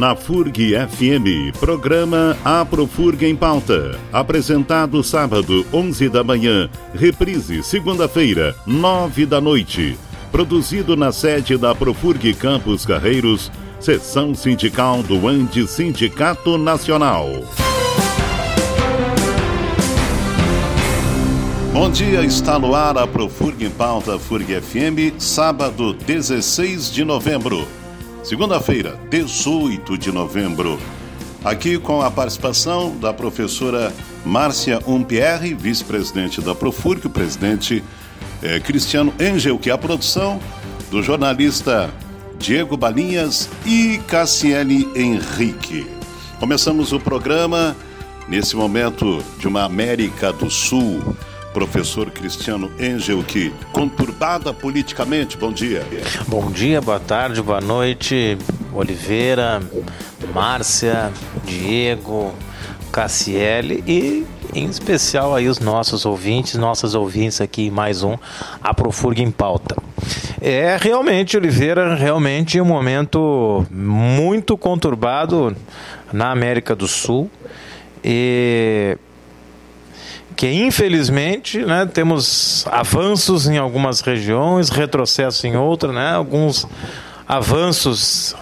na FURG FM, programa Aprofurg em Pauta. Apresentado sábado, 11 da manhã, reprise segunda-feira, 9 da noite. Produzido na sede da Profurg Campos Carreiros, seção sindical do Andes Sindicato Nacional. Bom dia, está no ar a Profurg em Pauta FURG FM, sábado 16 de novembro. Segunda-feira, 18 de novembro. Aqui com a participação da professora Márcia Umpierre, vice-presidente da Profurg, o presidente eh, Cristiano Engel, que é a produção do jornalista Diego Balinhas e Cassiele Henrique. Começamos o programa nesse momento de uma América do Sul professor Cristiano Engel, que conturbada politicamente. Bom dia. Bom dia, boa tarde, boa noite, Oliveira, Márcia, Diego, Cassiele e em especial aí os nossos ouvintes, nossas ouvintes aqui, mais um Aprofurga em Pauta. É realmente, Oliveira, realmente um momento muito conturbado na América do Sul. E que infelizmente né, temos avanços em algumas regiões, retrocessos em outras, né, alguns avanços.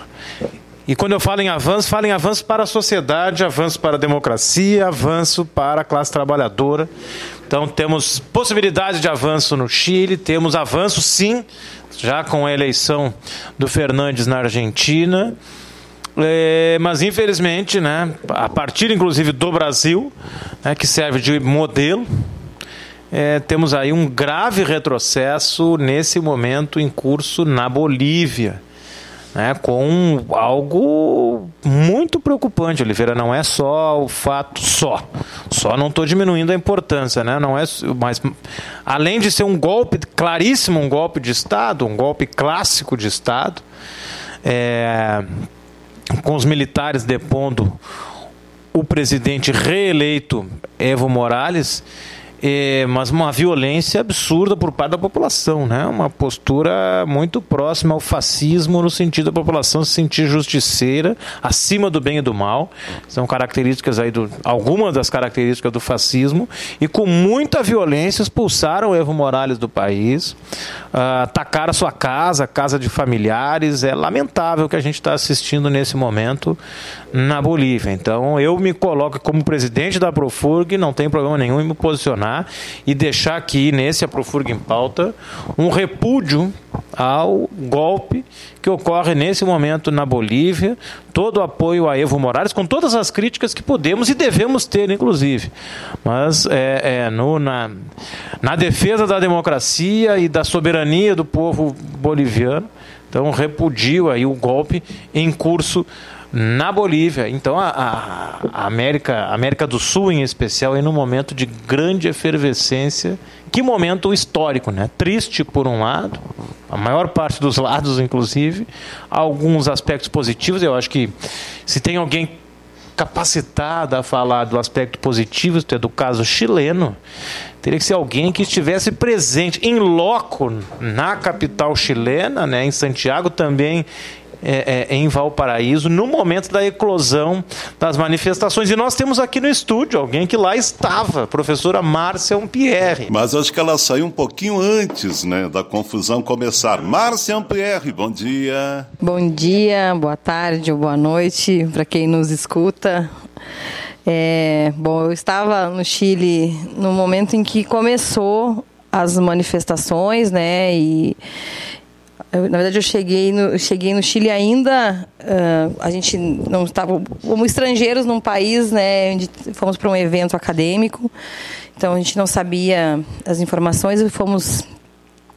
E quando eu falo em avanço, falo em avanço para a sociedade, avanço para a democracia, avanço para a classe trabalhadora. Então temos possibilidade de avanço no Chile, temos avanço sim, já com a eleição do Fernandes na Argentina. É, mas infelizmente, né, a partir inclusive do Brasil, né, que serve de modelo, é, temos aí um grave retrocesso nesse momento em curso na Bolívia. Né, com algo muito preocupante, Oliveira. Não é só o fato só, só não estou diminuindo a importância, né? Não é, mas além de ser um golpe claríssimo, um golpe de Estado, um golpe clássico de Estado, é, com os militares depondo o presidente reeleito Evo Morales é, mas uma violência absurda por parte da população, né? Uma postura muito próxima ao fascismo no sentido da população se sentir justiceira, acima do bem e do mal. São características aí do algumas das características do fascismo e com muita violência expulsaram o Evo Morales do país, uh, atacaram a sua casa, casa de familiares. É lamentável o que a gente está assistindo nesse momento na Bolívia. Então eu me coloco como presidente da Profurg, não tem problema nenhum em me posicionar e deixar aqui nesse Aprofurga em Pauta um repúdio ao golpe que ocorre nesse momento na Bolívia, todo o apoio a Evo Morales, com todas as críticas que podemos e devemos ter, inclusive. Mas é, é no, na, na defesa da democracia e da soberania do povo boliviano, então repudio aí o golpe em curso na Bolívia. Então a, a, América, a América do Sul em especial é num momento de grande efervescência. Que momento histórico, né? Triste por um lado, a maior parte dos lados, inclusive, alguns aspectos positivos. Eu acho que se tem alguém capacitado a falar do aspecto positivo, é do caso chileno, teria que ser alguém que estivesse presente em loco na capital chilena, né, em Santiago, também é, é, em Valparaíso, no momento da eclosão das manifestações. E nós temos aqui no estúdio alguém que lá estava, a professora Márcia Pierre. Mas acho que ela saiu um pouquinho antes né, da confusão começar. Márcia Pierre, bom dia. Bom dia, boa tarde ou boa noite para quem nos escuta. É, bom, eu estava no Chile no momento em que começou as manifestações, né? E eu, na verdade, eu cheguei no, eu cheguei no Chile ainda. Uh, a gente não estava como estrangeiros num país, né? Onde fomos para um evento acadêmico, então a gente não sabia as informações e fomos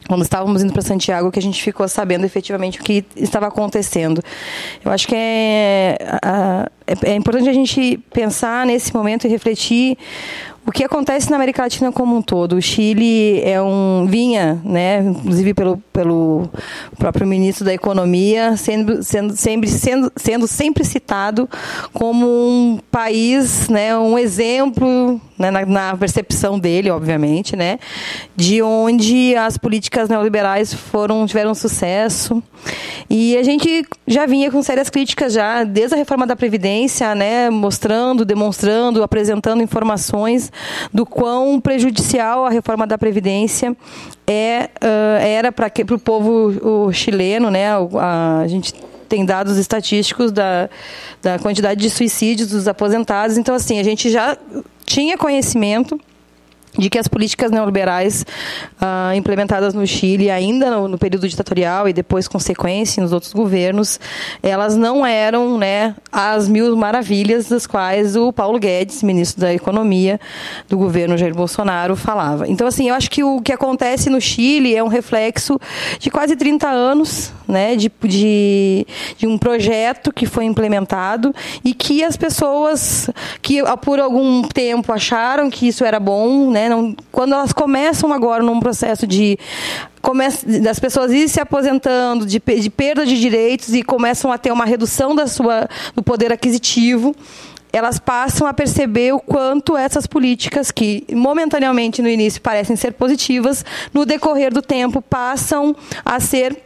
quando estávamos indo para Santiago que a gente ficou sabendo efetivamente o que estava acontecendo. Eu acho que é, é, é importante a gente pensar nesse momento e refletir o que acontece na América Latina como um todo. O Chile é um vinha, né, inclusive pelo, pelo próprio ministro da Economia, sendo, sendo, sempre, sendo, sendo sempre citado como um país, né, um exemplo né, na, na, percepção dele, obviamente, né, de onde as políticas neoliberais foram tiveram sucesso. E a gente já vinha com sérias críticas já desde a reforma da previdência, né, mostrando, demonstrando, apresentando informações do quão prejudicial a reforma da previdência é uh, era para o povo chileno, né, a, a gente tem dados estatísticos da, da quantidade de suicídios dos aposentados. Então, assim, a gente já tinha conhecimento de que as políticas neoliberais ah, implementadas no Chile, ainda no, no, período ditatorial e depois consequência nos outros governos, elas não eram né, as mil maravilhas das quais o Paulo Guedes, ministro da Economia do governo Jair Bolsonaro, falava. Então, assim, eu acho que o que acontece no Chile é um reflexo de quase 30 anos né, de, de, de um projeto que foi implementado e que as pessoas que por algum tempo acharam que isso era bom, né, não, quando elas começam agora num processo de das pessoas ir se aposentando, de, de perda de direitos e começam a ter uma redução da sua, do poder aquisitivo, elas passam a perceber o quanto essas políticas que momentaneamente no início parecem ser positivas, no decorrer do tempo passam a ser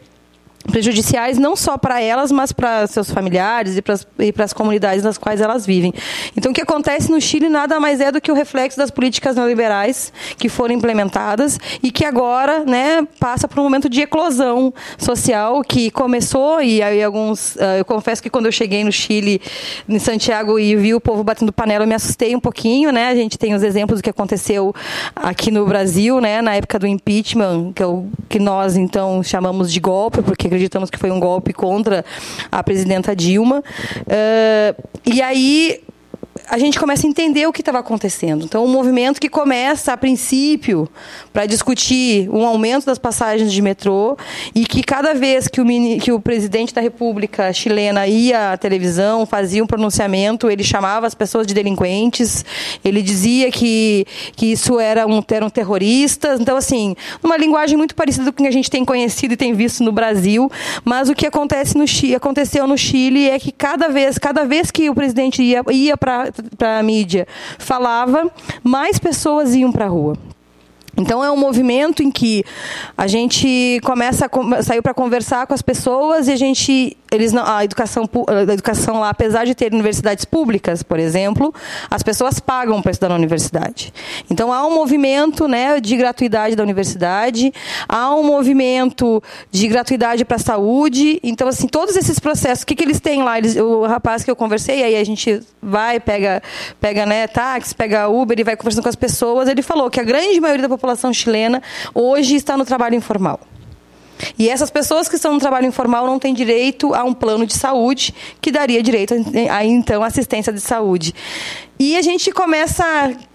prejudiciais não só para elas, mas para seus familiares e para as comunidades nas quais elas vivem. Então, o que acontece no Chile nada mais é do que o reflexo das políticas neoliberais que foram implementadas e que agora né, passa por um momento de eclosão social que começou, e aí alguns. Ah, eu confesso que quando eu cheguei no Chile, em Santiago, e vi o povo batendo panela, eu me assustei um pouquinho. Né? A gente tem os exemplos do que aconteceu aqui no Brasil, né, na época do impeachment, que, eu, que nós então chamamos de golpe, porque acreditamos que foi um golpe contra a presidenta Dilma. Uh, e aí a gente começa a entender o que estava acontecendo. Então, um movimento que começa, a princípio, para discutir um aumento das passagens de metrô e que cada vez que o, mini, que o presidente da República chilena ia à televisão, fazia um pronunciamento, ele chamava as pessoas de delinquentes, ele dizia que, que isso era um, eram terroristas. Então, assim, uma linguagem muito parecida com o que a gente tem conhecido e tem visto no Brasil, mas o que acontece no aconteceu no Chile é que cada vez, cada vez que o presidente ia, ia para para a mídia falava, mais pessoas iam para a rua. Então é um movimento em que a gente começa a saiu para conversar com as pessoas e a gente eles não, a educação a educação lá apesar de ter universidades públicas por exemplo as pessoas pagam para estudar na universidade. Então há um movimento né de gratuidade da universidade há um movimento de gratuidade para a saúde. Então assim todos esses processos o que, que eles têm lá? Eles, o rapaz que eu conversei aí a gente vai pega pega né táxi pega Uber e vai conversando com as pessoas ele falou que a grande maioria da população chilena hoje está no trabalho informal e essas pessoas que estão no trabalho informal não têm direito a um plano de saúde que daria direito a, então, assistência de saúde. E a gente começa,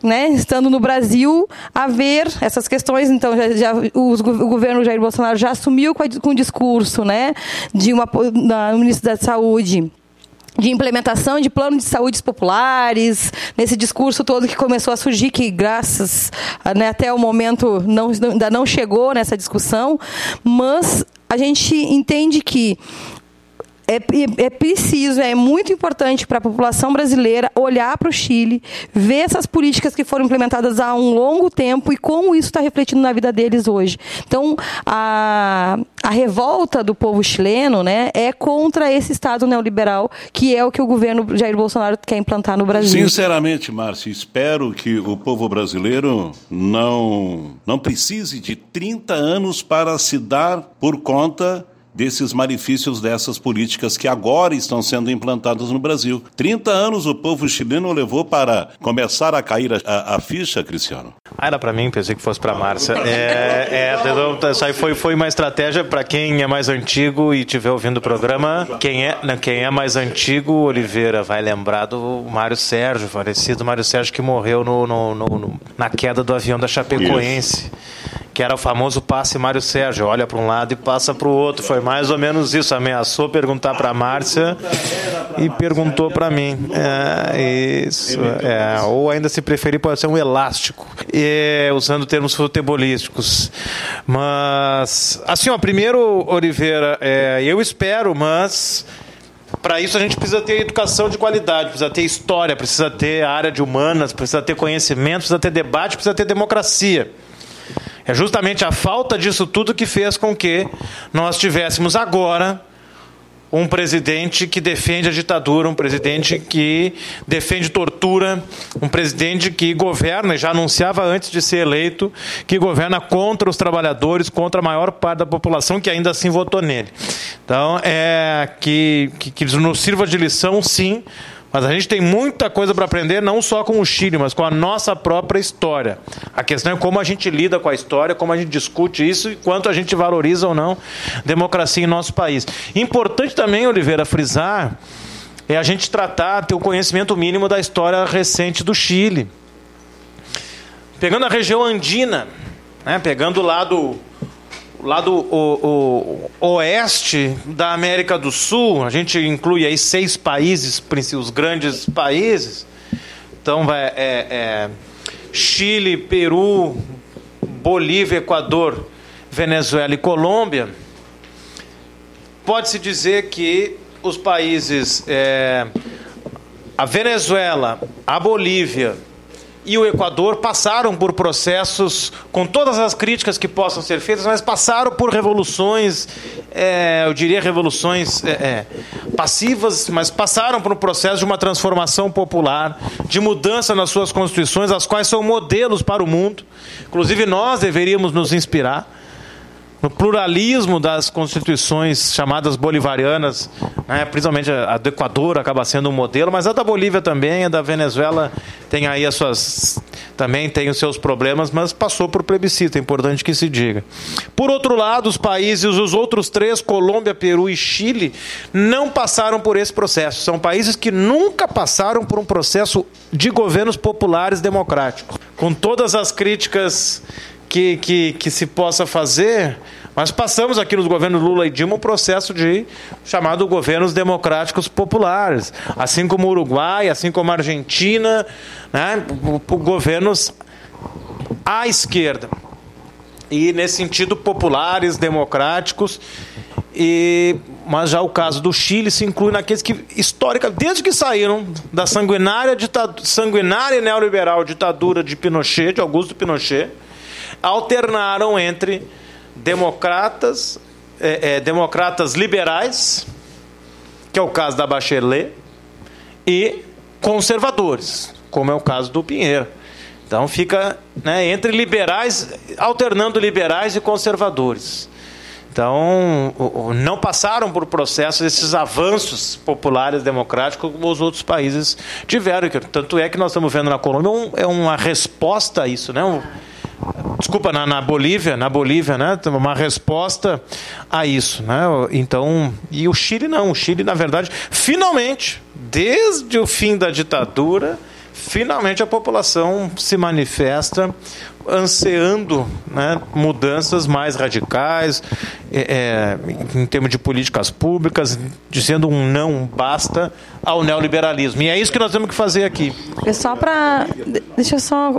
né, estando no Brasil, a ver essas questões. Então, já, já o, o, governo Jair Bolsonaro já assumiu com, a, com o discurso né, de uma, da ministro da Saúde de implementação de planos de saúde populares, nesse discurso todo que começou a surgir, que graças né, até o momento não, ainda não chegou nessa discussão, mas a gente entende que é, é preciso, é muito importante para a população brasileira olhar para o Chile, ver essas políticas que foram implementadas há um longo tempo e como isso está refletindo na vida deles hoje. Então, a, a revolta do povo chileno né, é contra esse Estado neoliberal, que é o que o governo Jair Bolsonaro quer implantar no Brasil. Sinceramente, Márcio, espero que o povo brasileiro não, não precise de 30 anos para se dar por conta desses malefícios dessas políticas que agora estão sendo implantadas no Brasil. 30 anos o povo chileno levou para começar a cair a, a, a ficha, Cristiano. Ah, era para mim, pensei que fosse para Márcia. É, é, isso aí foi, foi uma estratégia para quem é mais antigo e estiver ouvindo o programa. Quem é, quem é mais antigo, Oliveira, vai lembrar do Mário Sérgio, falecido Mário Sérgio, que morreu no, no, no, na queda do avião da Chapecoense. Isso que era o famoso passe Mário Sérgio, olha para um lado e passa para o outro. Foi mais ou menos isso. Ameaçou perguntar para a Márcia e perguntou para mim. É, isso, é, ou ainda se preferir, pode ser um elástico, e, usando termos futebolísticos. Mas, assim, ó, primeiro, Oliveira, é, eu espero, mas Para isso a gente precisa ter educação de qualidade, precisa ter história, precisa ter área de humanas, precisa ter conhecimento, precisa ter debate, precisa ter democracia. É justamente a falta disso tudo que fez com que nós tivéssemos agora um presidente que defende a ditadura, um presidente que defende tortura, um presidente que governa, já anunciava antes de ser eleito, que governa contra os trabalhadores, contra a maior parte da população que ainda assim votou nele. Então, é que, que, que nos sirva de lição, sim, mas a gente tem muita coisa para aprender, não só com o Chile, mas com a nossa própria história. A questão é como a gente lida com a história, como a gente discute isso e quanto a gente valoriza ou não democracia em nosso país. Importante também, Oliveira, frisar é a gente tratar, ter o um conhecimento mínimo da história recente do Chile. Pegando a região andina, né, pegando o lado lá do o, o, oeste da América do Sul, a gente inclui aí seis países, os grandes países. Então vai é, é, Chile, Peru, Bolívia, Equador, Venezuela e Colômbia. Pode-se dizer que os países, é, a Venezuela, a Bolívia, e o Equador passaram por processos, com todas as críticas que possam ser feitas, mas passaram por revoluções, é, eu diria revoluções é, é, passivas, mas passaram por um processo de uma transformação popular, de mudança nas suas constituições, as quais são modelos para o mundo. Inclusive, nós deveríamos nos inspirar no pluralismo das constituições chamadas bolivarianas, né, principalmente a do Equador acaba sendo um modelo, mas a da Bolívia também, a da Venezuela tem aí as suas também tem os seus problemas, mas passou por plebiscito, é importante que se diga. Por outro lado, os países, os outros três, Colômbia, Peru e Chile, não passaram por esse processo. São países que nunca passaram por um processo de governos populares democráticos. Com todas as críticas que, que, que se possa fazer, mas passamos aqui nos governos Lula e Dilma um processo de chamado governos democráticos populares, assim como o Uruguai, assim como a Argentina, né, governos à esquerda. E nesse sentido populares, democráticos, e, mas já o caso do Chile se inclui naqueles que, histórica, desde que saíram da sanguinária, ditadura, sanguinária neoliberal ditadura de Pinochet, de Augusto Pinochet, alternaram entre democratas, é, é, democratas liberais, que é o caso da Bachelet, e conservadores, como é o caso do Pinheiro. Então fica né, entre liberais, alternando liberais e conservadores. Então, não passaram por processos esses avanços populares democráticos como os outros países tiveram. Tanto é que nós estamos vendo na Colômbia um, é uma resposta a isso, né? Um, desculpa, na, na, Bolívia, na Bolívia, né? Uma resposta a isso, né? Então, e o Chile não, o Chile, na verdade, finalmente, desde o fim da ditadura, finalmente a população se manifesta anseando né, mudanças mais radicais é, é, em termos de políticas públicas, dizendo um não basta ao neoliberalismo. E é isso que nós temos que fazer aqui. É só para. Deixa eu só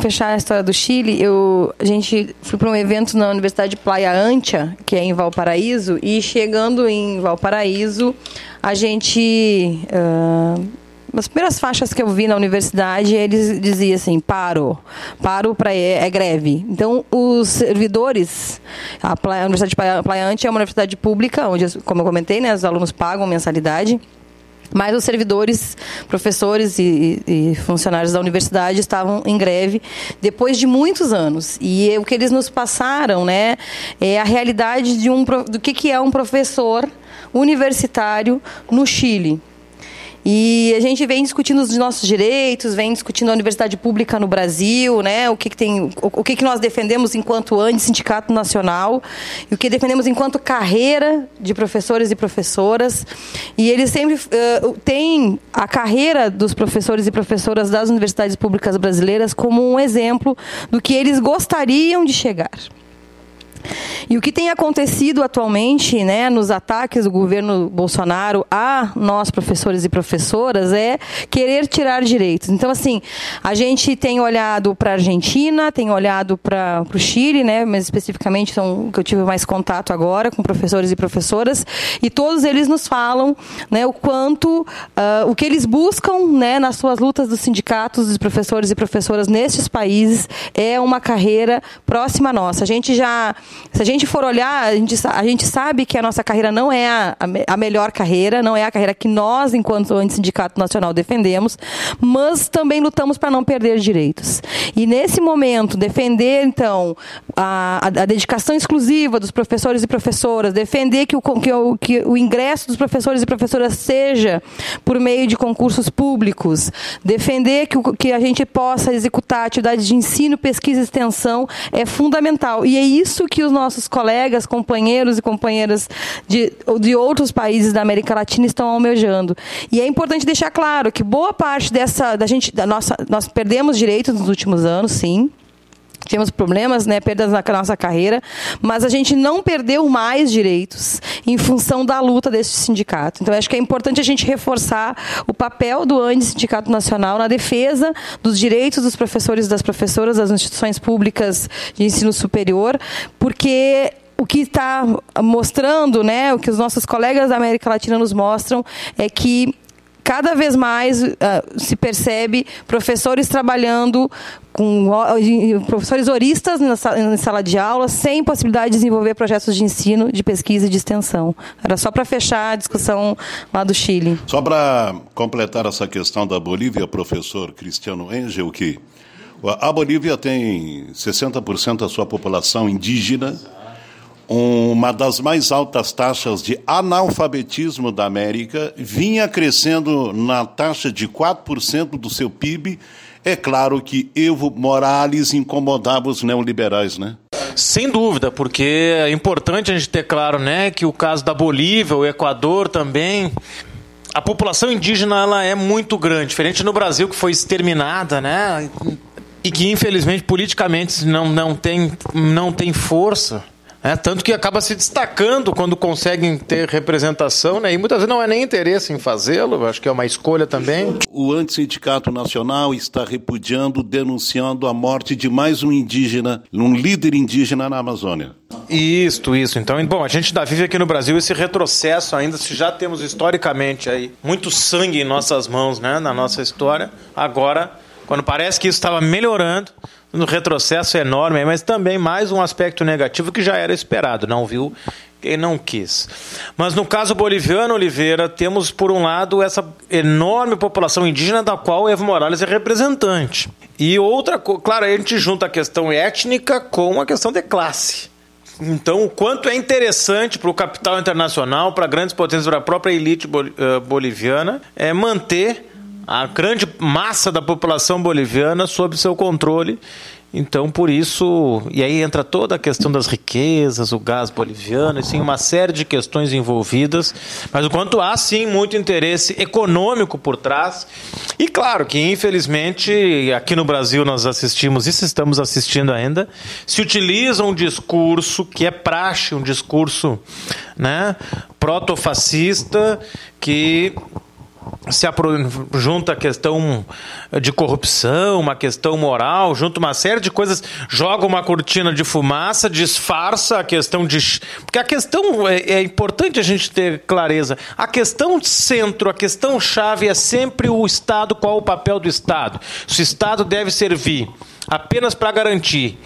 fechar a história do Chile. Eu, a gente foi para um evento na Universidade de Playa Ancha, que é em Valparaíso, e chegando em Valparaíso, a gente. Uh, nas primeiras faixas que eu vi na universidade, eles diziam assim: paro, paro para é, é, greve. Então, os servidores, a, a Universidade de Plaiante é uma universidade pública, onde, como eu comentei, né, os alunos pagam mensalidade. Mas os servidores, professores e, e, funcionários da universidade estavam em greve depois de muitos anos. E o que eles nos passaram né, é a realidade de um, do que, que é um professor universitário no Chile. E a gente vem discutindo os nossos direitos, vem discutindo a universidade pública no Brasil, né? O que, que tem, o, o, que, que nós defendemos enquanto ANDE, Sindicato Nacional, e o que defendemos enquanto carreira de professores e professoras. E eles sempre uh, têm a carreira dos professores e professoras das universidades públicas brasileiras como um exemplo do que eles gostariam de chegar. E o que tem acontecido atualmente, né, nos ataques do governo Bolsonaro a nós professores e professoras é querer tirar direitos. Então, assim, a gente tem olhado para a Argentina, tem olhado para o Chile, né, mas especificamente são que eu tive mais contato agora com professores e professoras, e todos eles nos falam, né, o quanto uh, o que eles buscam, né, nas suas lutas dos sindicatos dos professores e professoras nestes países é uma carreira próxima à nossa. A gente já, se a gente for olhar, a gente, a gente sabe que a nossa carreira não é a, a melhor carreira, não é a carreira que nós, enquanto Sindicato Nacional, defendemos, mas também lutamos para não perder direitos. E nesse momento, defender, então, a, a, dedicação exclusiva dos professores e professoras, defender que o, que, o, que o ingresso dos professores e professoras seja por meio de concursos públicos, defender que, o, que a gente possa executar atividades de ensino, pesquisa e extensão é fundamental. E é isso que os nossos colegas, companheiros e companheiras de, de outros países da América Latina estão almejando. E é importante deixar claro que boa parte dessa da gente da nossa nós perdemos direitos nos últimos anos, sim tivemos problemas, né, perdas na nossa carreira, mas a gente não perdeu mais direitos em função da luta desse sindicato. Então, acho que é importante a gente reforçar o papel do ANDE Sindicato Nacional na defesa dos direitos dos professores e das professoras das instituições públicas de ensino superior, porque o que está mostrando, né, o que os nossos colegas da América Latina nos mostram é que cada vez mais uh, se percebe professores trabalhando com professores horistas na sala de aula, sem possibilidade de desenvolver projetos de ensino, de pesquisa e de extensão. Era só para fechar a discussão lá do Chile. Só para completar essa questão da Bolívia, professor Cristiano Engel, que a Bolívia tem 60% da sua população indígena, uma das mais altas taxas de analfabetismo da América, vinha crescendo na taxa de 4% do seu PIB. É claro que Evo Morales incomodava os neoliberais, né? Sem dúvida, porque é importante a gente ter claro, né, que o caso da Bolívia, o Equador também, a população indígena ela é muito grande, diferente no Brasil que foi exterminada, né, e que infelizmente politicamente não, não tem não tem força. É, tanto que acaba se destacando quando conseguem ter representação, né? e muitas vezes não é nem interesse em fazê-lo, acho que é uma escolha também. O Antissindicato Nacional está repudiando, denunciando a morte de mais um indígena, um líder indígena na Amazônia. Isso, isso. Então, bom, a gente ainda vive aqui no Brasil esse retrocesso ainda, se já temos historicamente aí muito sangue em nossas mãos, né, na nossa história, agora, quando parece que isso estava melhorando, um retrocesso enorme, mas também mais um aspecto negativo que já era esperado, não viu quem não quis. Mas no caso boliviano, Oliveira, temos por um lado essa enorme população indígena da qual Evo Morales é representante. E outra, claro, a gente junta a questão étnica com a questão de classe. Então, o quanto é interessante para o capital internacional, para grandes potências, para a própria elite eh, boliviana, é manter a grande massa da população boliviana sob seu controle. Então, por isso, e aí entra toda a questão das riquezas, o gás boliviano, assim, uma série de questões envolvidas, mas o quanto há sim muito interesse econômico por trás. E claro que, infelizmente, aqui no Brasil nós assistimos, isso estamos assistindo ainda, se utiliza um discurso que é praxe, um discurso né, protofascista, que se junta a questão de corrupção, uma questão moral, junta uma série de coisas, joga uma cortina de fumaça, disfarça a questão de. Porque a questão é, é importante a gente ter clareza. A questão centro, a questão chave é sempre o Estado, qual o papel do Estado. Se o Estado deve servir apenas para garantir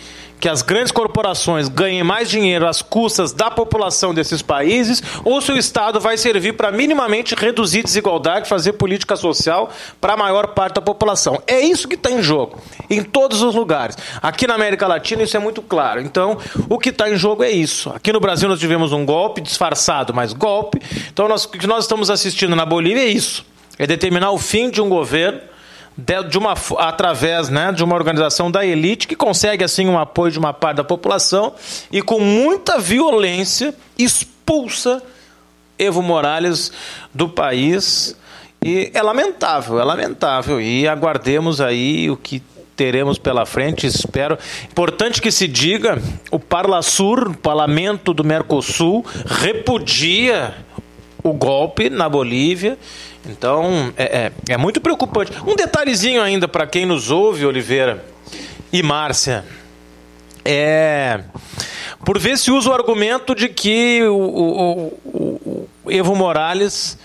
que as grandes corporações ganhem mais dinheiro às custas da população desses países, ou se o Estado vai servir para minimamente reduzir desigualdade, fazer política social para a maior parte da população. É isso que está em jogo, em todos os lugares. Aqui na América Latina isso é muito claro. Então, o que está em jogo é isso. Aqui no Brasil nós tivemos um golpe disfarçado, mas golpe. Então, nós, o que nós estamos assistindo na Bolívia é isso. É determinar o fim de um governo de uma, através né, de uma organização da elite que consegue assim um apoio de uma parte da população e com muita violência expulsa Evo Morales do país e é lamentável, é lamentável e aguardemos aí o que teremos pela frente, espero. Importante que se diga, o Parlasur, o Parlamento do Mercosul, repudia o golpe na Bolívia. Então, é, é, é muito preocupante. Um detalhezinho ainda para quem nos ouve, Oliveira e Márcia. É, por vezes se usa o argumento de que o, o, o, o Evo Morales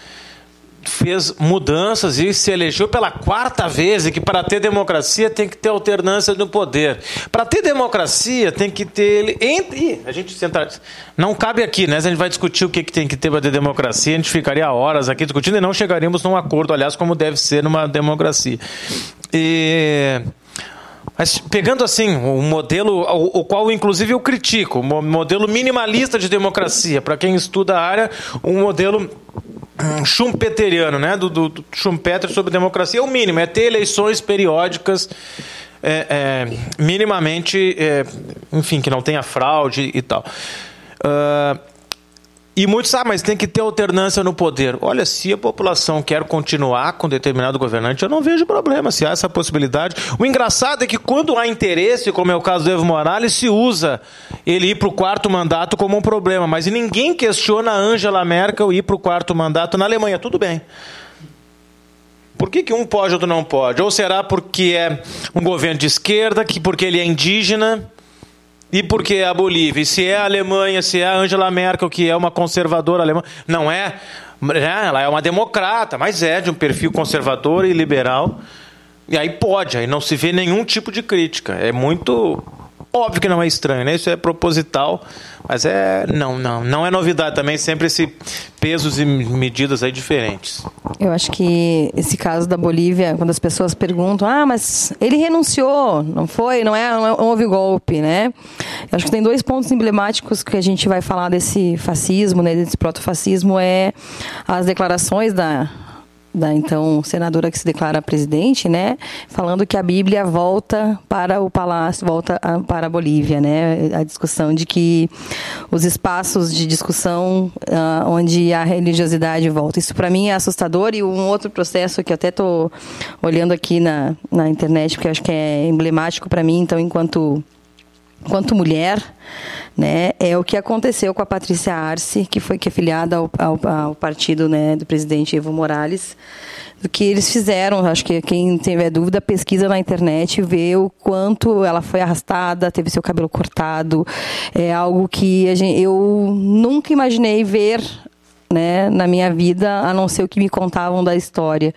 fez mudanças e se elegeu pela quarta vez e que para ter democracia tem que ter alternância no poder. Para ter democracia tem que ter ele entre a gente senta não cabe aqui, né? A gente vai discutir o que, que tem que ter para ter democracia, a gente ficaria horas aqui discutindo e não chegaríamos num acordo, aliás, como deve ser numa democracia. E mas pegando assim, o modelo, o, o, qual inclusive eu critico, o modelo minimalista de democracia, para quem estuda a área, um modelo schumpeteriano, né, do, do, do Schumpeter sobre democracia, é o mínimo, é ter eleições periódicas é, é, minimamente, é, enfim, que não tenha fraude e tal. Uh, e muitos, ah, mas tem que ter alternância no poder. Olha, se a população quer continuar com determinado governante, eu não vejo problema se há essa possibilidade. O engraçado é que quando há interesse, como é o caso do Evo Morales, se usa ele ir para o quarto mandato como um problema. Mas ninguém questiona a Angela Merkel ir para o quarto mandato na Alemanha. Tudo bem. Por que, que um pode e outro não pode? Ou será porque é um governo de esquerda, que porque ele é indígena? E por que a Bolívia? E se é a Alemanha, se é a Angela Merkel, que é uma conservadora alemã, não é? Né? Ela é uma democrata, mas é de um perfil conservador e liberal. E aí pode, aí não se vê nenhum tipo de crítica. É muito óbvio que não é estranho, né? Isso é proposital. Mas é. Não, não. Não é novidade também, sempre esse pesos e medidas aí diferentes. Eu acho que esse caso da Bolívia, quando as pessoas perguntam, ah, mas ele renunciou, não foi? Não, é, não houve golpe, né? Eu acho que tem dois pontos emblemáticos que a gente vai falar desse fascismo, né, desse protofascismo, é as declarações da da então senadora que se declara presidente, né, falando que a Bíblia volta para o palácio, volta a, para a Bolívia, né, a discussão de que os espaços de discussão uh, onde a religiosidade volta. Isso para mim é assustador e um outro processo que eu até estou olhando aqui na, na internet, porque acho que é emblemático para mim, então enquanto enquanto mulher, né, é o que aconteceu com a Patrícia Arce, que foi que é filiada ao, ao, ao, partido né, do presidente Evo Morales, do que eles fizeram. Acho que quem tiver dúvida, pesquisa na internet, vê o quanto ela foi arrastada, teve seu cabelo cortado. É algo que gente, eu nunca imaginei ver né, na minha vida, a não ser o que me contavam da história.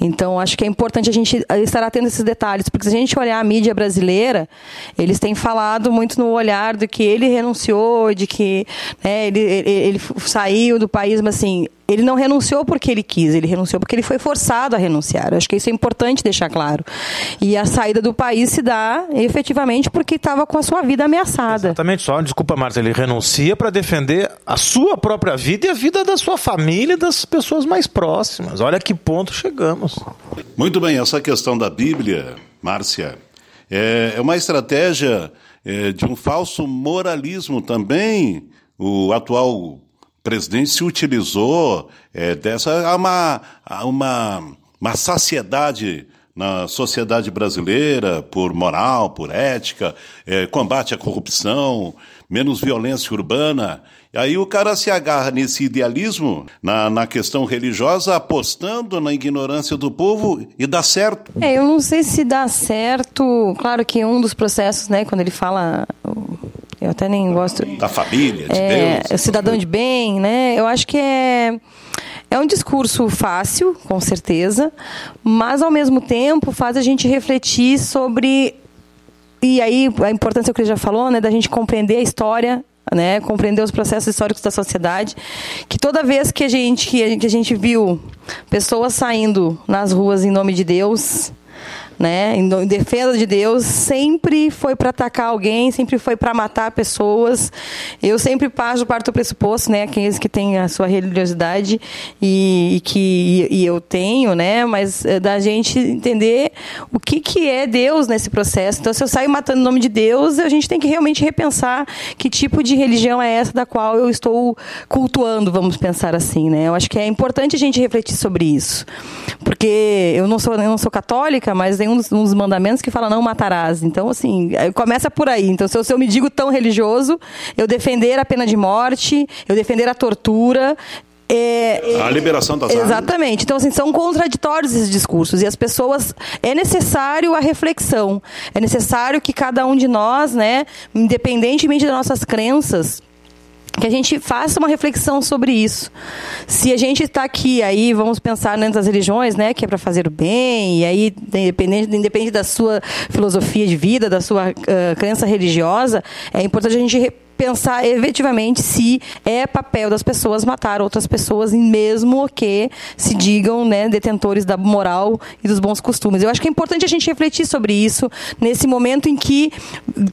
Então, acho que é importante a gente estar atento a esses detalhes, porque se a gente olhar a mídia brasileira, eles têm falado muito no olhar de que ele renunciou, de que né, ele, ele, ele saiu do país, mas assim, ele não renunciou porque ele quis, ele renunciou porque ele foi forçado a renunciar. Acho que isso é importante deixar claro. E a saída do país se dá efetivamente porque estava com a sua vida ameaçada. Exatamente, só desculpa, Marta, ele renuncia para defender a sua própria vida e a vida da sua família e das pessoas mais próximas. Olha que ponto chegamos. Muito bem, essa questão da Bíblia, Márcia, é, é uma estratégia é, de um falso moralismo também. O atual presidente se utilizou é, dessa uma, uma, uma saciedade na sociedade brasileira por moral, por ética, combate à corrupção, menos violência urbana. E aí o cara se agarra nesse idealismo, na, na questão religiosa, apostando na ignorância do povo e dá certo. É, eu não sei se dá certo. Claro que um dos processos, né, quando ele fala eu até nem gosto. Da família, de é, Deus. cidadão de bem, né? Eu acho que é. É um discurso fácil, com certeza, mas ao mesmo tempo faz a gente refletir sobre e aí a importância que ele já falou, né, da gente compreender a história, né, compreender os processos históricos da sociedade, que toda vez que a gente que a gente viu pessoas saindo nas ruas em nome de Deus, né, em defesa de Deus, sempre foi para atacar alguém, sempre foi para matar pessoas. Eu sempre passo parte do pressuposto, né, aqueles que têm a sua religiosidade e, e que e, e eu tenho, né, mas é da gente entender o que que é Deus nesse processo. Então, se eu saio matando o nome de Deus, a gente tem que realmente repensar que tipo de religião é essa da qual eu estou cultuando, vamos pensar assim, né? Eu acho que é importante a gente refletir sobre isso, porque eu não sou eu não sou católica, mas tem um dos, um dos mandamentos que fala não matarás. Então, assim, começa por aí. Então, se eu, se eu me digo tão religioso, eu defender a pena de morte, eu defender a tortura, é, a liberação das armas. Exatamente. Então, assim, são contraditórios esses discursos. E as pessoas. É necessário a reflexão. É necessário que cada um de nós, né, independentemente das nossas crenças, que a gente faça uma reflexão sobre isso. Se a gente está aqui, aí vamos pensar dentro das religiões, né, que é para fazer o bem, e aí independente, independente da sua filosofia de vida, da sua uh, crença religiosa, é importante a gente pensar efetivamente se é papel das pessoas matar outras pessoas, mesmo que se digam né, detentores da moral e dos bons costumes. Eu acho que é importante a gente refletir sobre isso nesse momento em que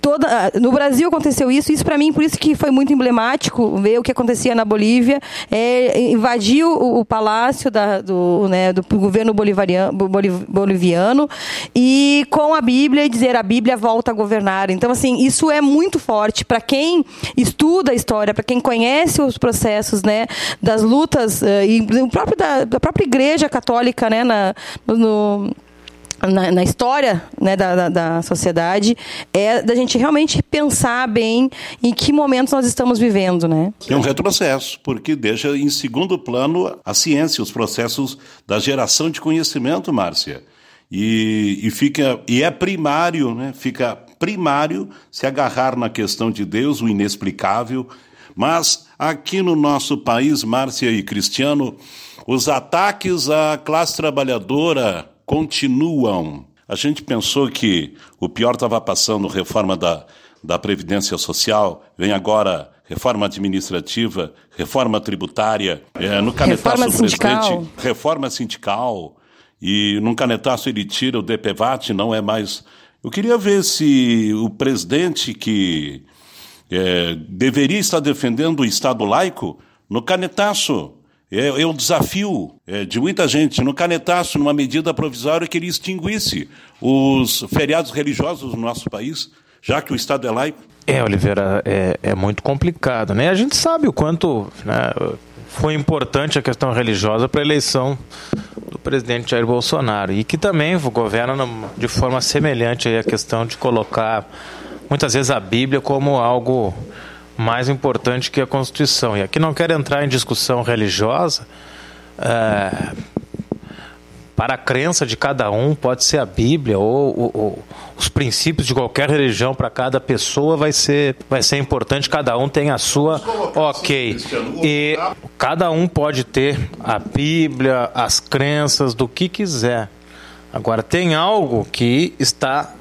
toda no Brasil aconteceu isso. Isso para mim por isso que foi muito emblemático ver o que acontecia na Bolívia. É, invadiu o, o palácio da, do, né, do governo bolivariano, boliviano e com a Bíblia e dizer a Bíblia volta a governar. Então assim isso é muito forte para quem estuda a história, para quem conhece os processos né, das lutas uh, e o próprio da, da, própria Igreja Católica né, na, no, na, na, história né, da, da, da, sociedade é da gente realmente pensar bem em que momentos nós estamos vivendo, né? É um retrocesso, porque deixa em segundo plano a ciência, os processos da geração de conhecimento, Márcia. E, e, fica, e é primário, né? fica primário se agarrar na questão de Deus, o inexplicável. Mas aqui no nosso país, Márcia e Cristiano, os ataques à classe trabalhadora continuam. A gente pensou que o pior estava passando, reforma da, da Previdência Social, vem agora reforma administrativa, reforma tributária, é, no canetaço do presidente, reforma sindical, e num canetaço ele tira o DPVAT, não é mais. Eu queria ver se o presidente que é, deveria estar defendendo o Estado laico, no canetaço, é, é desafio é, de muita gente, no canetaço, numa medida provisória que ele extinguisse os feriados religiosos no nosso país, já que o Estado é laico. É, Oliveira, é, é muito complicado, né? A gente sabe o quanto né, foi importante a questão religiosa para a eleição do presidente Jair Bolsonaro e que também governa de forma semelhante à questão de colocar muitas vezes a Bíblia como algo mais importante que a Constituição. E aqui não quero entrar em discussão religiosa. É, para a crença de cada um, pode ser a Bíblia ou, ou, ou os princípios de qualquer religião para cada pessoa vai ser, vai ser importante. Cada um tem a sua, ok. E cada um pode ter a Bíblia, as crenças do que quiser. Agora tem algo que está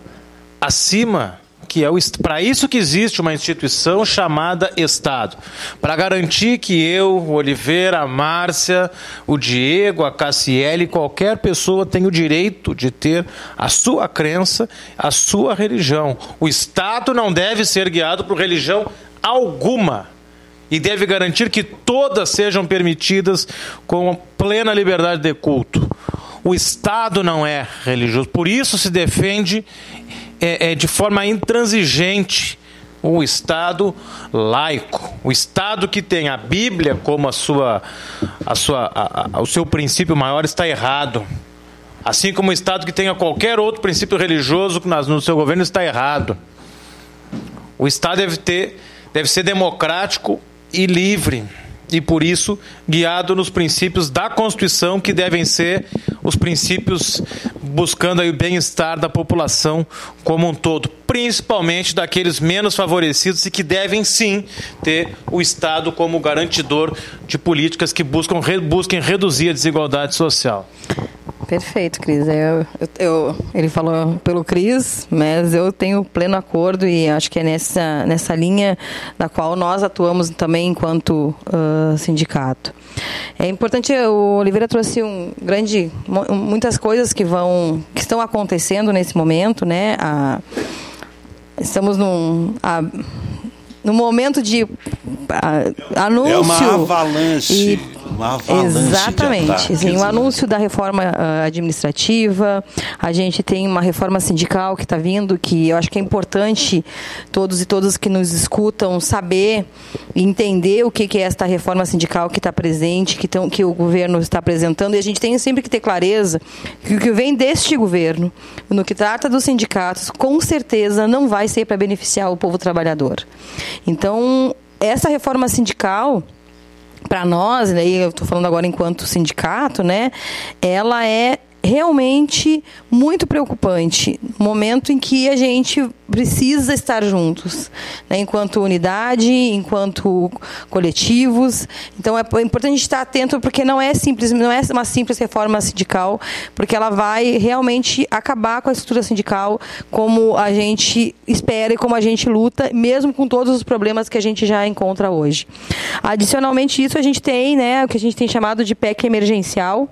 acima que é para isso que existe uma instituição chamada Estado, para garantir que eu, o Oliveira, a Márcia, o Diego, a Cassiele, qualquer pessoa tenha o direito de ter a sua crença, a sua religião. O Estado não deve ser guiado por religião alguma e deve garantir que todas sejam permitidas com plena liberdade de culto. O Estado não é religioso, por isso se defende é, é, de forma intransigente o Estado laico, o Estado que tem a Bíblia como a sua, a sua, a, a, o seu princípio maior está errado. Assim como o Estado que tenha qualquer outro princípio religioso no seu governo está errado. O Estado deve ter, deve ser democrático e livre e por isso guiado nos princípios da Constituição que devem ser os princípios buscando o bem-estar da população como um todo, principalmente daqueles menos favorecidos e que devem sim ter o Estado como garantidor de políticas que buscam busquem reduzir a desigualdade social. Perfeito, Cris. Eu, eu, eu, ele falou pelo Cris, mas eu tenho pleno acordo e acho que é nessa, nessa linha na qual nós atuamos também enquanto uh, sindicato. É importante, o Oliveira trouxe um grande, muitas coisas que vão, que estão acontecendo nesse momento, né? A, estamos num, a, no momento de a, anúncio. É uma avalanche. E, uma avalanche Exatamente. Sim, o anúncio da reforma uh, administrativa, a gente tem uma reforma sindical que está vindo, que eu acho que é importante todos e todas que nos escutam saber e entender o que, que é esta reforma sindical que está presente, que, tão, que o governo está apresentando, e a gente tem sempre que ter clareza que o que vem deste governo, no que trata dos sindicatos, com certeza não vai ser para beneficiar o povo trabalhador. Então, essa reforma sindical para nós, né, eu estou falando agora enquanto sindicato, né, ela é realmente muito preocupante. Momento em que a gente precisa estar juntos, né, enquanto unidade, enquanto coletivos. Então é importante estar atento porque não é simples, não é uma simples reforma sindical, porque ela vai realmente acabar com a estrutura sindical como a gente espera e como a gente luta, mesmo com todos os problemas que a gente já encontra hoje. Adicionalmente isso a gente tem, né, o que a gente tem chamado de PEC emergencial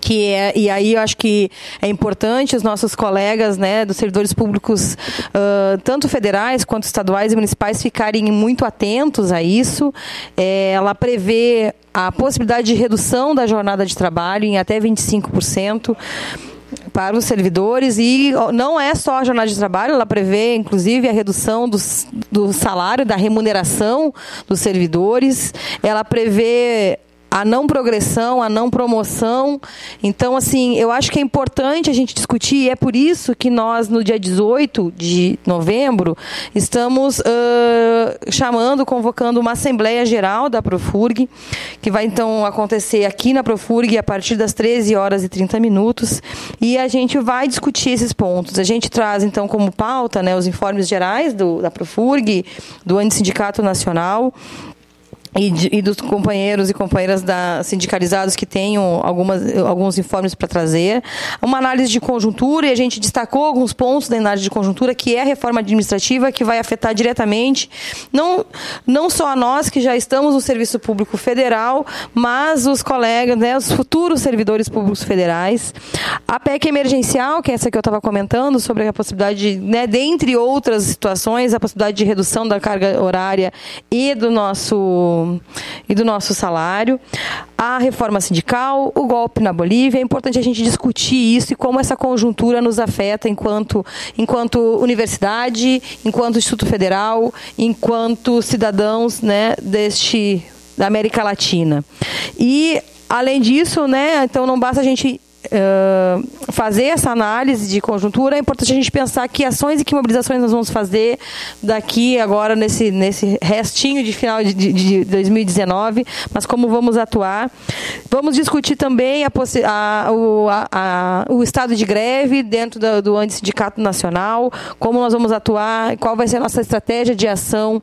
que é, e aí eu acho que é importante os nossos colegas né, dos servidores públicos, uh, tanto federais quanto estaduais e municipais, ficarem muito atentos a isso. É, ela prevê a possibilidade de redução da jornada de trabalho em até 25% para os servidores e não é só a jornada de trabalho, ela prevê inclusive a redução do, do salário, da remuneração dos servidores, ela prevê a não progressão, a não promoção. Então, assim, eu acho que é importante a gente discutir, e é por isso que nós, no dia 18 de novembro, estamos uh, chamando, convocando uma Assembleia Geral da Profurg, que vai então acontecer aqui na Profurg a partir das 13 horas e 30 minutos, e a gente vai discutir esses pontos. A gente traz, então, como pauta né, os informes gerais do, da Profurg, do Sindicato Nacional, e, de, e, dos companheiros e companheiras da, sindicalizados que tenham algumas, alguns informes para trazer. Uma análise de conjuntura, e a gente destacou alguns pontos da análise de conjuntura, que é a reforma administrativa, que vai afetar diretamente, não, não só a nós que já estamos no Serviço Público Federal, mas os colegas, né, os futuros servidores públicos federais. A PEC emergencial, que é essa que eu estava comentando, sobre a possibilidade, de, né, dentre outras situações, a possibilidade de redução da carga horária e do nosso e do nosso salário, a reforma sindical, o golpe na Bolívia. É importante a gente discutir isso e como essa conjuntura nos afeta enquanto, enquanto universidade, enquanto Instituto Federal, enquanto cidadãos né, deste da América Latina. E além disso, né, então não basta a gente fazer essa análise de conjuntura, é importante a gente pensar que ações e que mobilizações nós vamos fazer daqui agora nesse, nesse restinho de final de, de, de 2019, mas como vamos atuar. Vamos discutir também a, a, o, a, o estado de greve dentro do, do Sindicato Nacional, como nós vamos atuar, qual vai ser a nossa estratégia de ação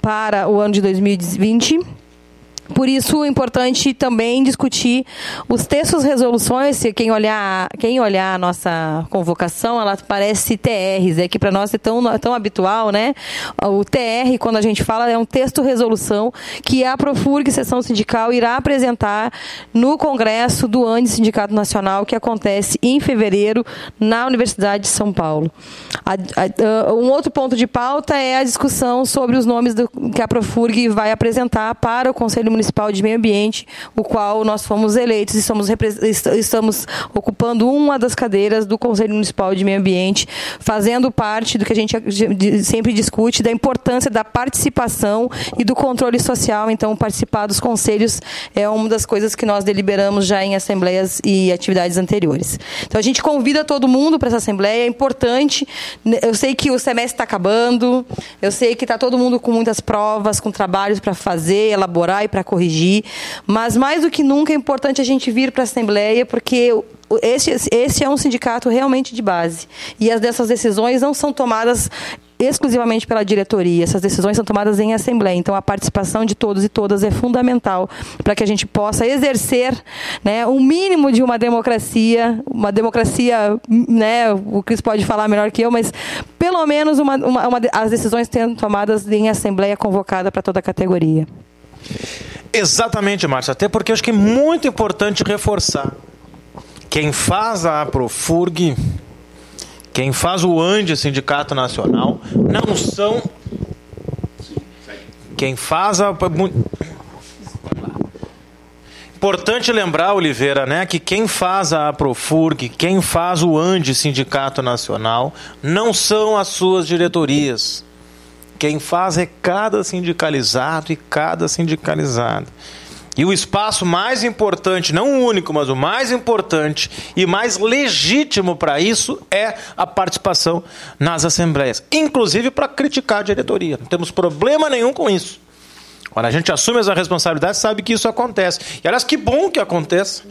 para o ano de 2020. Por isso é importante também discutir os textos resoluções, se quem olhar, quem olhar a nossa convocação, ela parece TRs, é que para nós é tão, tão habitual, né? O TR, quando a gente fala, é um texto resolução que a Profurg, Sessão Sindical, irá apresentar no Congresso do ANDE Sindicato Nacional, que acontece em fevereiro na Universidade de São Paulo. A, a, um outro ponto de pauta é a discussão sobre os nomes do, que a Profurg vai apresentar para o Conselho Municipal Municipal de Meio Ambiente, o qual nós fomos eleitos e estamos, estamos ocupando uma das cadeiras do Conselho Municipal de Meio Ambiente, fazendo parte do que a gente sempre discute, da importância da participação e do controle social. Então, participar dos conselhos é uma das coisas que nós deliberamos já em assembleias e atividades anteriores. Então, a gente convida todo mundo para essa assembleia, é importante. Eu sei que o semestre está acabando, eu sei que está todo mundo com muitas provas, com trabalhos para fazer, elaborar e para corrigir, mas mais do que nunca é importante a gente vir para a Assembleia, porque esse, esse é um sindicato realmente de base. E as dessas decisões não são tomadas exclusivamente pela diretoria. Essas decisões são tomadas em assembleia. Então, a participação de todos e todas é fundamental para que a gente possa exercer né, um mínimo de uma democracia, uma democracia, né, o Cris pode falar melhor que eu, mas pelo menos uma, uma, uma, as decisões sendo tomadas em assembleia convocada para toda a categoria. Exatamente, Márcio. Até porque eu acho que é muito importante reforçar. Quem faz a Profurg, quem faz o ANDE, Sindicato Nacional, não são. Quem faz a. Importante lembrar, Oliveira, né, que quem faz a Aprofurg, quem faz o ANDE Sindicato Nacional, não são as suas diretorias. Quem faz é cada sindicalizado e cada sindicalizado. E o espaço mais importante, não o único, mas o mais importante e mais legítimo para isso é a participação nas assembleias, inclusive para criticar a diretoria. Não temos problema nenhum com isso. Quando a gente assume essa responsabilidade, sabe que isso acontece. E aliás, que bom que aconteça.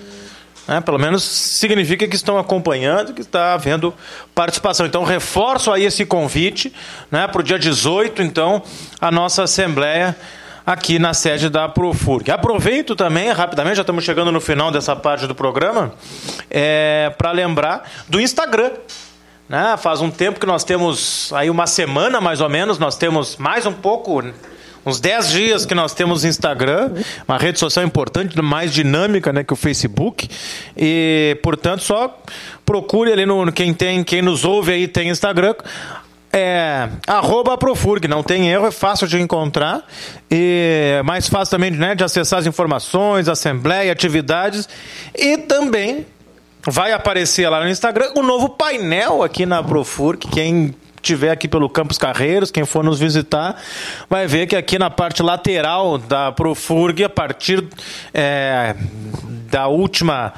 Né? Pelo menos significa que estão acompanhando, que está havendo participação. Então, reforço aí esse convite né, para o dia 18, então, a nossa Assembleia aqui na sede da Profurg. Aproveito também, rapidamente, já estamos chegando no final dessa parte do programa, é, para lembrar do Instagram. Né? Faz um tempo que nós temos, aí uma semana mais ou menos, nós temos mais um pouco uns 10 dias que nós temos Instagram, uma rede social importante, mais dinâmica né, que o Facebook. E, portanto, só procure ali no quem tem, quem nos ouve aí tem Instagram. É arroba Profurg, não tem erro, é fácil de encontrar e é mais fácil também né, de acessar as informações, assembleia, atividades e também vai aparecer lá no Instagram o novo painel aqui na Profurg, quem tiver aqui pelo Campos Carreiros, quem for nos visitar, vai ver que aqui na parte lateral da Profurg, a partir é, da última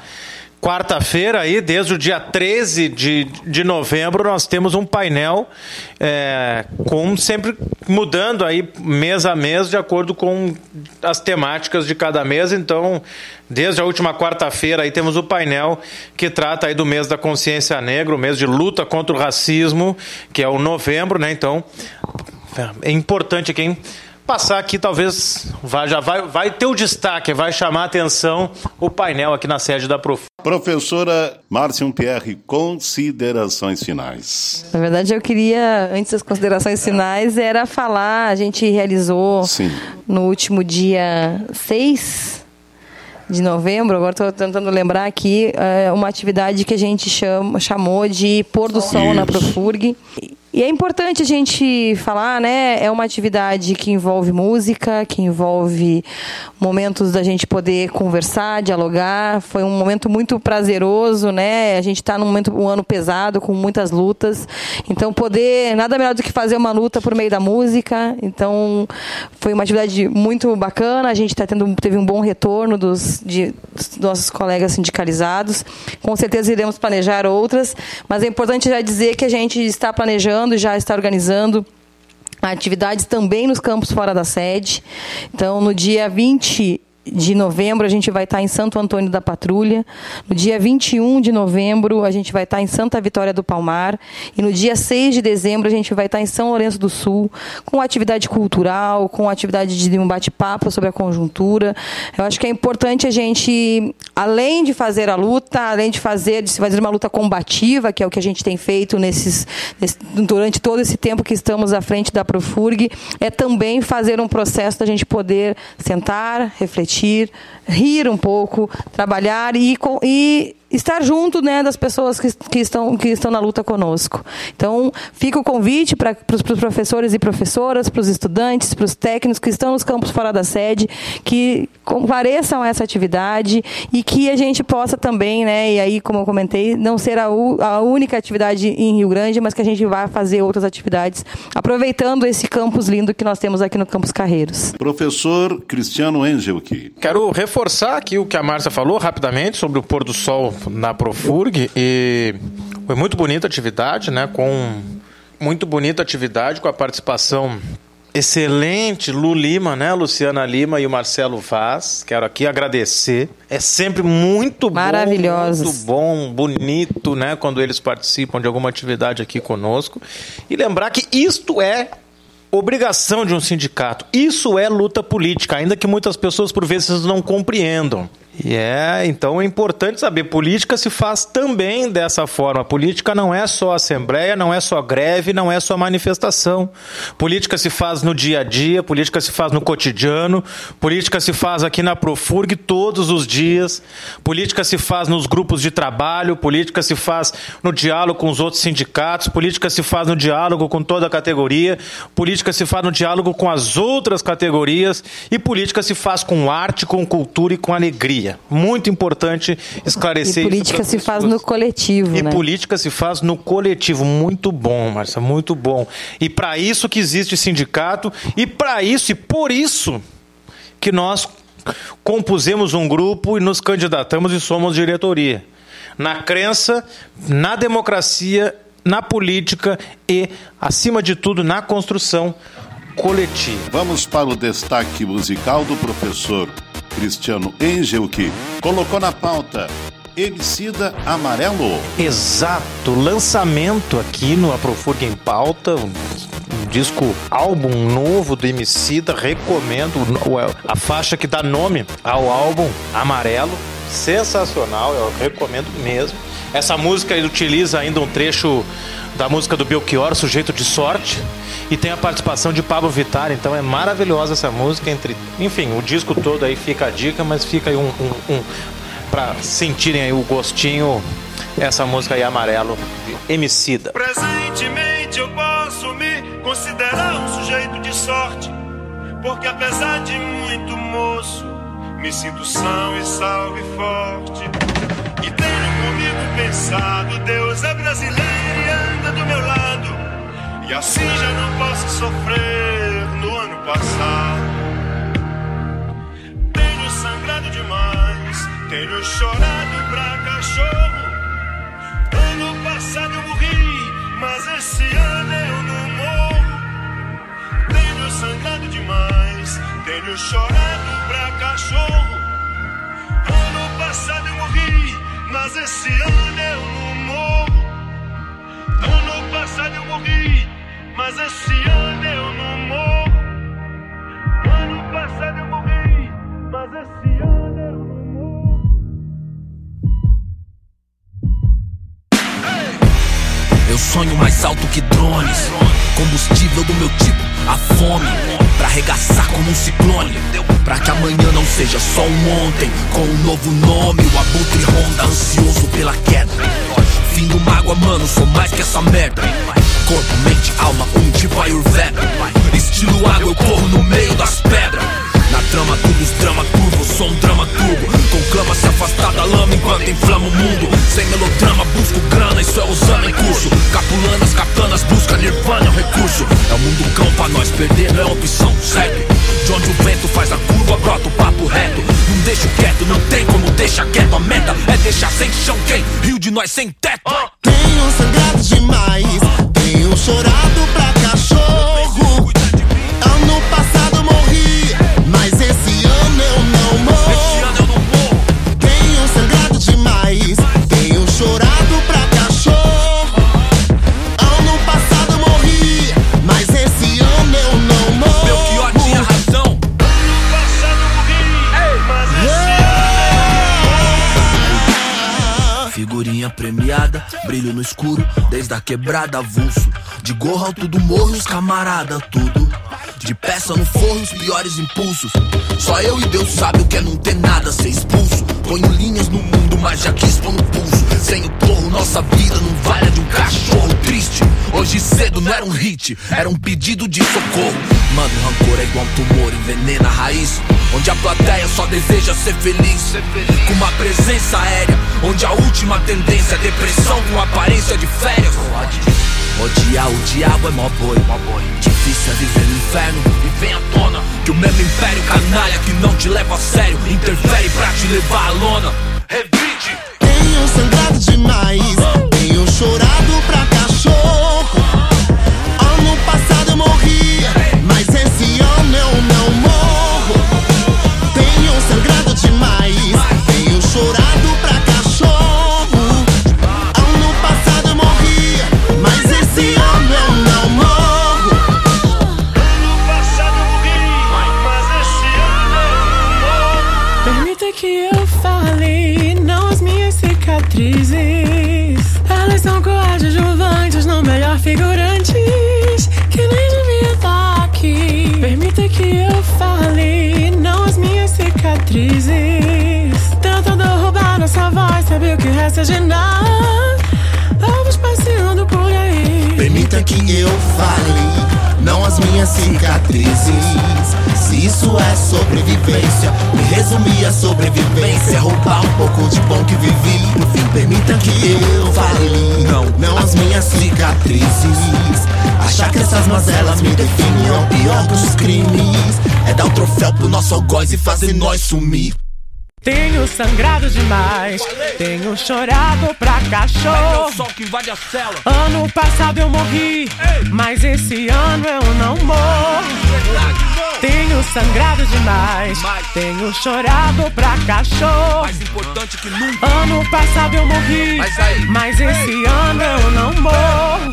quarta-feira, aí, desde o dia 13 de, de novembro, nós temos um painel é, com sempre mudando aí mês a mês de acordo com as temáticas de cada mês. Então, desde a última quarta-feira aí temos o painel que trata aí do mês da consciência negra, o mês de luta contra o racismo, que é o novembro, né? Então, é importante quem passar aqui, talvez vai, já vai, vai ter o destaque, vai chamar a atenção o painel aqui na sede da Prof. Professora Márcia Pierre, considerações finais. Na verdade, eu queria, antes das considerações finais, era falar, a gente realizou Sim. no último dia 6 de novembro, agora estou tentando lembrar aqui, é uma atividade que a gente chama, chamou de Pôr do Sol Isso. na Profurg. E é importante a gente falar, né? É uma atividade que envolve música, que envolve momentos da gente poder conversar, dialogar. Foi um momento muito prazeroso, né? A gente está num momento, um ano pesado, com muitas lutas. Então, poder, nada melhor do que fazer uma luta por meio da música. Então, foi uma atividade muito bacana. A gente tá tendo, teve um bom retorno dos, de, dos nossos colegas sindicalizados. Com certeza iremos planejar outras, mas é importante já dizer que a gente está planejando já está organizando atividades também nos campos fora da sede. Então, no dia 20 de novembro, a gente vai estar em Santo Antônio da Patrulha. No dia 21 de novembro, a gente vai estar em Santa Vitória do Palmar. E no dia 6 de dezembro, a gente vai estar em São Lourenço do Sul, com atividade cultural, com atividade de um bate-papo sobre a conjuntura. Eu acho que é importante a gente, além de fazer a luta, além de fazer, de se fazer uma luta combativa, que é o que a gente tem feito nesses, nesse, durante todo esse tempo que estamos à frente da Profurg, é também fazer um processo da gente poder sentar, refletir refletir, rir um pouco, trabalhar e, e estar junto né, das pessoas que, que, estão, que estão na luta conosco. Então, fica o convite para os professores e professoras, para os estudantes, para os técnicos que estão nos campos fora da sede, que compareçam a essa atividade e que a gente possa também, né, e aí, como eu comentei, não ser a, a única atividade em Rio Grande, mas que a gente vá fazer outras atividades, aproveitando esse campus lindo que nós temos aqui no Campus Carreiros. Professor Cristiano Engelke. Quero reforçar aqui o que a Márcia falou rapidamente sobre o pôr do sol na Profurg e foi muito bonita a atividade, né? Com muito bonita atividade com a participação excelente Lu Lima, né? Luciana Lima e o Marcelo Vaz. Quero aqui agradecer. É sempre muito bom, muito bom, bonito, né? Quando eles participam de alguma atividade aqui conosco. E lembrar que isto é obrigação de um sindicato. Isso é luta política, ainda que muitas pessoas por vezes não compreendam. E é, então é importante saber, política se faz também dessa forma. Política não é só assembleia, não é só greve, não é só manifestação. Política se faz no dia a dia, política se faz no cotidiano, política se faz aqui na Profurg todos os dias, política se faz nos grupos de trabalho, política se faz no diálogo com os outros sindicatos, política se faz no diálogo com toda a categoria, política se faz no diálogo com as outras categorias e política se faz com arte, com cultura e com alegria. Muito importante esclarecer e política se faz no coletivo, e né? política se faz no coletivo. Muito bom, Marcia, muito bom. E para isso que existe sindicato e para isso e por isso que nós compusemos um grupo e nos candidatamos e somos diretoria. Na crença, na democracia, na política e, acima de tudo, na construção coletiva. Vamos para o destaque musical do professor Cristiano Engel, que colocou na pauta Emicida Amarelo. Exato, lançamento aqui no Aprofurga em Pauta, um, um disco, álbum novo do Emicida, recomendo a faixa que dá nome ao álbum, Amarelo, sensacional, eu recomendo mesmo. Essa música ele utiliza ainda um trecho da música do Belchior, Sujeito de Sorte, e tem a participação de Pablo Vittar, então é maravilhosa essa música. Entre, enfim, o disco todo aí fica a dica, mas fica aí um, um, um para sentirem aí o gostinho essa música aí amarelo Emicida. Presentemente eu posso me considerar um sujeito de sorte, porque apesar de muito moço, me sinto são e salve forte. E tenho comigo pensado, Deus é brasileiro e anda do meu lado, e assim já não posso sofrer no ano passado. Tenho sangrado demais, tenho chorado pra cachorro. Ano passado eu morri, mas esse ano eu não morro. Tenho sangrado demais, tenho chorado pra cachorro. Ano passado eu morri, mas esse ano eu não morro. Ano passado eu morri, mas esse ano eu não morro. Ano passado eu morri, mas esse ano eu não morro. Eu sonho mais alto que drones. Combustível do meu tipo, a fome. Pra arregaçar como um ciclone. Pra que amanhã não seja só um ontem. Com um novo nome, o abutre ronda, ansioso pela queda. Fim do mágoa, mano, sou mais que essa merda. Corpo, mente, alma, um tipo Ayurveda. Estilo água, eu corro no meio das pedras. Na trama, tudo os drama turbo, sou um drama turbo. Conclama se afastar da lama enquanto inflama o mundo. Sem melodrama, busco grana, isso é usando em curso. Capulanas, katanas, busca nirvana, é um recurso. É o mundo cão pra nós, perder não é opção, segue. De onde o vento faz a curva, brota o papo reto. Não deixo quieto, não tem como deixar quieto. A meta é deixar sem chão quem? Rio de nós sem teto. Tenho sangrado demais, chorado pra cachorro. Premiada, brilho no escuro, desde a quebrada avulso. De gorro alto do morro, os camarada, tudo. De peça no forro, os piores impulsos. Só eu e Deus sabe o que é não ter nada, ser expulso. Ponho linhas no mundo, mas já quis pôr no pulso. Sem o porro, nossa vida não vale a de um cachorro triste. Hoje cedo não era um hit, era um pedido de socorro. Mano, rancor é igual um tumor, envenena a raiz. Onde a plateia só deseja ser feliz. Com uma presença aérea, onde a última tendência é depressão com aparência de férias. Odiar o diabo é mó boi. Difícil é viver no inferno e vem à tona que o mesmo império canalha que não te leva a sério interfere pra te levar à lona. Revide. Tenho sangrado demais, de nada? Vamos passeando por aí. Permita que eu fale, não as minhas cicatrizes. Se isso é sobrevivência, me resumir a sobrevivência. É roubar um pouco de bom que vivi. No fim, permita que eu fale. Não, não as minhas cicatrizes. Achar que essas mazelas me definem é o pior dos crimes. É dar o um troféu pro nosso algoz e fazer nós sumir. Tenho sangrado demais, tenho chorado pra cachorro. Ano passado eu morri, mas esse ano eu não morro. Tenho sangrado demais, tenho chorado pra cachorro. Mais importante que nunca. Ano passado eu morri, mas esse ano eu não morro.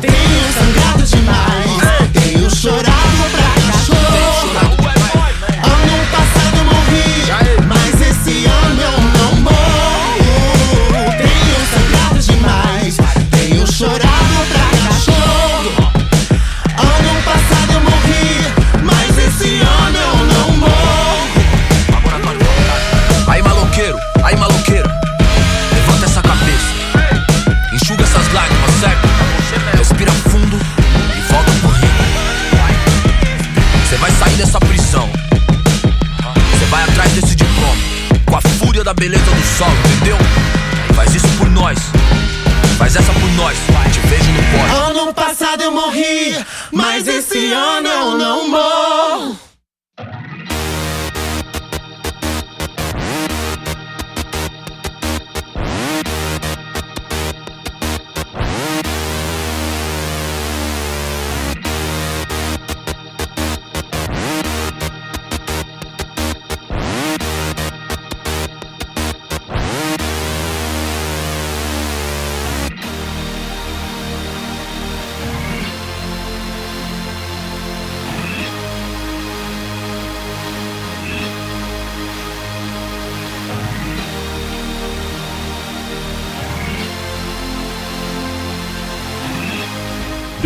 Tenho sangrado demais, tenho chorado pra da beleza do sol, entendeu? Faz isso por nós. Faz essa por nós. Te vejo no pódio. Ano passado eu morri, mas esse ano eu não morro.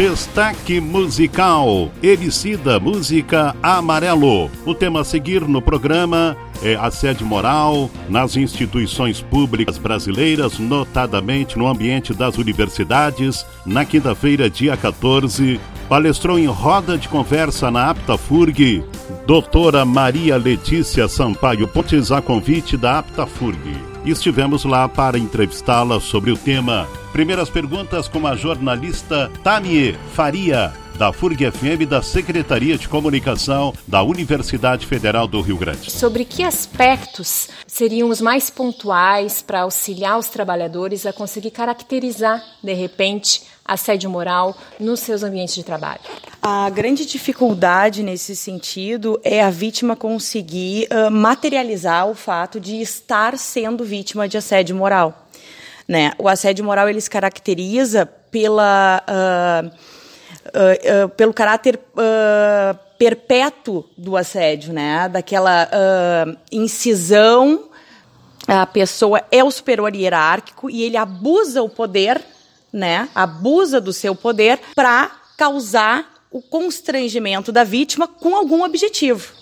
Destaque musical: Ericida Música Amarelo. O tema a seguir no programa é assédio moral nas instituições públicas brasileiras, notadamente no ambiente das universidades. Na quinta-feira, dia 14, palestrou em roda de conversa na AptaFurg, doutora Maria Letícia Sampaio Pontes, a convite da AptaFurg. E estivemos lá para entrevistá-la sobre o tema. Primeiras perguntas com a jornalista Tamie Faria, da FURG FM da Secretaria de Comunicação da Universidade Federal do Rio Grande. Sobre que aspectos seriam os mais pontuais para auxiliar os trabalhadores a conseguir caracterizar, de repente, assédio moral nos seus ambientes de trabalho? A grande dificuldade nesse sentido é a vítima conseguir uh, materializar o fato de estar sendo vítima de assédio moral. Né? O assédio moral ele se caracteriza pela, uh, uh, pelo caráter perpétuo do assédio, né? daquela incisão. A pessoa é o superior hierárquico e ele abusa o poder, né? abusa do seu poder para causar o constrangimento da vítima com algum objetivo.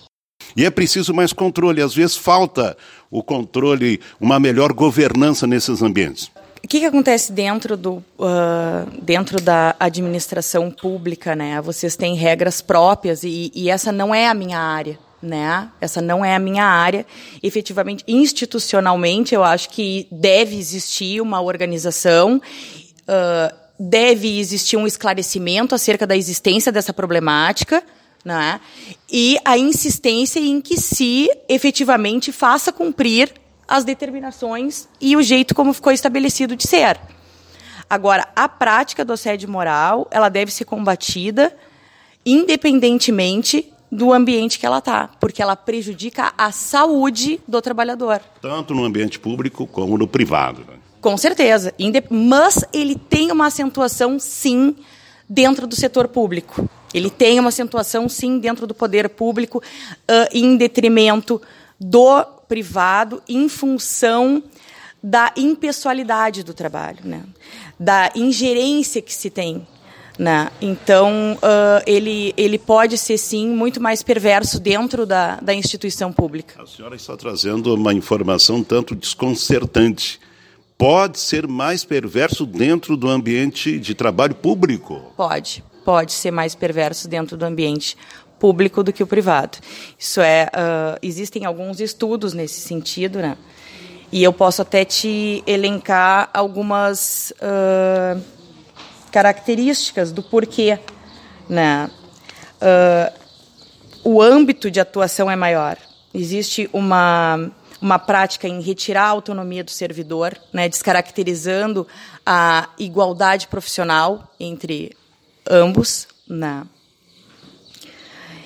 E é preciso mais controle. Às vezes falta o controle, uma melhor governança nesses ambientes. O que, que acontece dentro, do, uh, dentro da administração pública? Né? Vocês têm regras próprias e, e essa não é a minha área. Né? Essa não é a minha área. Efetivamente, institucionalmente, eu acho que deve existir uma organização. Deve existir um esclarecimento acerca da existência dessa problemática, né? e a insistência em que se efetivamente faça cumprir as determinações e o jeito como ficou estabelecido de ser. Agora, a prática do assédio moral, ela deve ser combatida independentemente do ambiente que ela está, porque ela prejudica a saúde do trabalhador. Tanto no ambiente público como no privado. Né? Com certeza. Mas ele tem uma acentuação, sim, dentro do setor público. Ele tem uma acentuação, sim, dentro do poder público, uh, em detrimento do privado, em função da impessoalidade do trabalho, né? da ingerência que se tem. Né? Então, uh, ele, ele pode ser, sim, muito mais perverso dentro da, da instituição pública. A senhora está trazendo uma informação tanto desconcertante pode ser mais perverso dentro do ambiente de trabalho público? Pode, pode ser mais perverso dentro do ambiente público do que o privado. Isso é, uh, existem alguns estudos nesse sentido, né? E eu posso até te elencar algumas uh, características do porquê, né? Uh, o âmbito de atuação é maior. Existe uma uma prática em retirar a autonomia do servidor, né, descaracterizando a igualdade profissional entre ambos. Né.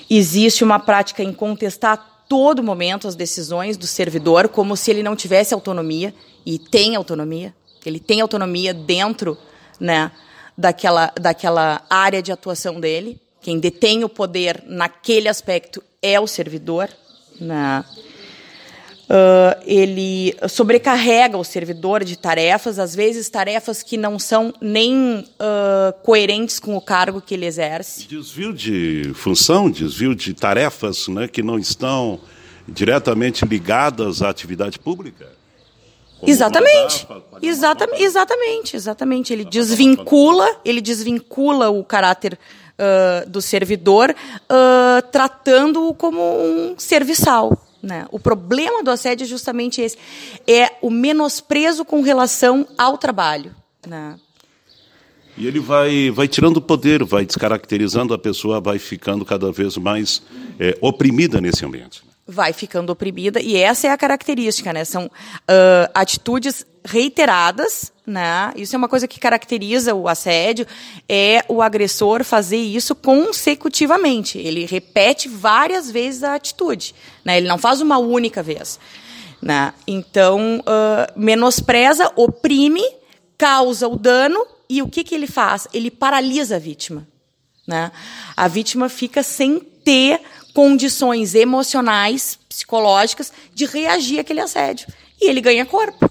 Existe uma prática em contestar a todo momento as decisões do servidor, como se ele não tivesse autonomia, e tem autonomia, ele tem autonomia dentro né, daquela, daquela área de atuação dele. Quem detém o poder naquele aspecto é o servidor. Né? Uh, ele sobrecarrega o servidor de tarefas, às vezes tarefas que não são nem uh, coerentes com o cargo que ele exerce. Desvio de função, desvio de tarefas né, que não estão diretamente ligadas à atividade pública. Exatamente. Exatamente, exatamente, exatamente. Ele desvincula, ele desvincula o caráter uh, do servidor, tratando-o como um serviçal. Né? O problema do assédio é justamente esse: é o menosprezo com relação ao trabalho. Né? E ele vai, vai tirando o poder, vai descaracterizando a pessoa, vai ficando cada vez mais é, oprimida nesse ambiente vai ficando oprimida e essa é a característica, né? São uh, atitudes reiteradas, né? Isso é uma coisa que caracteriza o assédio, é o agressor fazer isso consecutivamente. Ele repete várias vezes a atitude, né? Ele não faz uma única vez, né? Então uh, menospreza, oprime, causa o dano e o que que ele faz? Ele paralisa a vítima, né? A vítima fica sem ter condições emocionais, psicológicas, de reagir àquele assédio. E ele ganha corpo.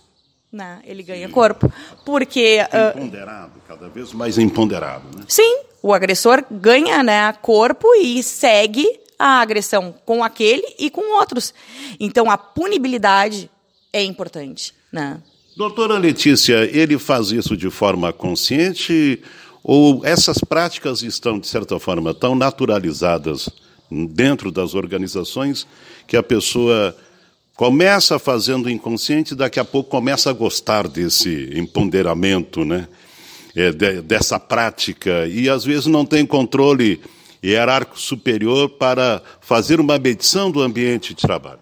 Né? Ele ganha sim. corpo. Porque. Empoderado, uh, cada vez mais empoderado. Né? Sim, o agressor ganha né, corpo e segue a agressão com aquele e com outros. Então a punibilidade é importante. Né? Doutora Letícia, ele faz isso de forma consciente ou essas práticas estão, de certa forma, tão naturalizadas dentro das organizações que a pessoa começa fazendo inconsciente, daqui a pouco começa a gostar desse empoderamento, né? É, de, dessa prática, e às vezes não tem controle hierárquico superior para fazer uma medição do ambiente de trabalho.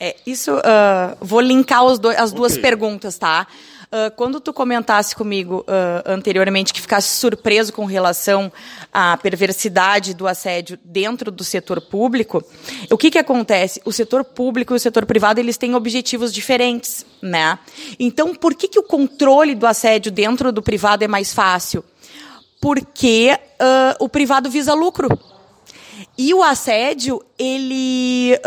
É, isso, uh, vou linkar as duas okay. perguntas, tá? Uh, quando tu comentasse comigo uh, anteriormente que ficasse surpreso com relação à perversidade do assédio dentro do setor público, o que que acontece? O setor público e o setor privado eles têm objetivos diferentes, né? Então, por que que o controle do assédio dentro do privado é mais fácil? Porque uh, o privado visa lucro. E o assédio, ele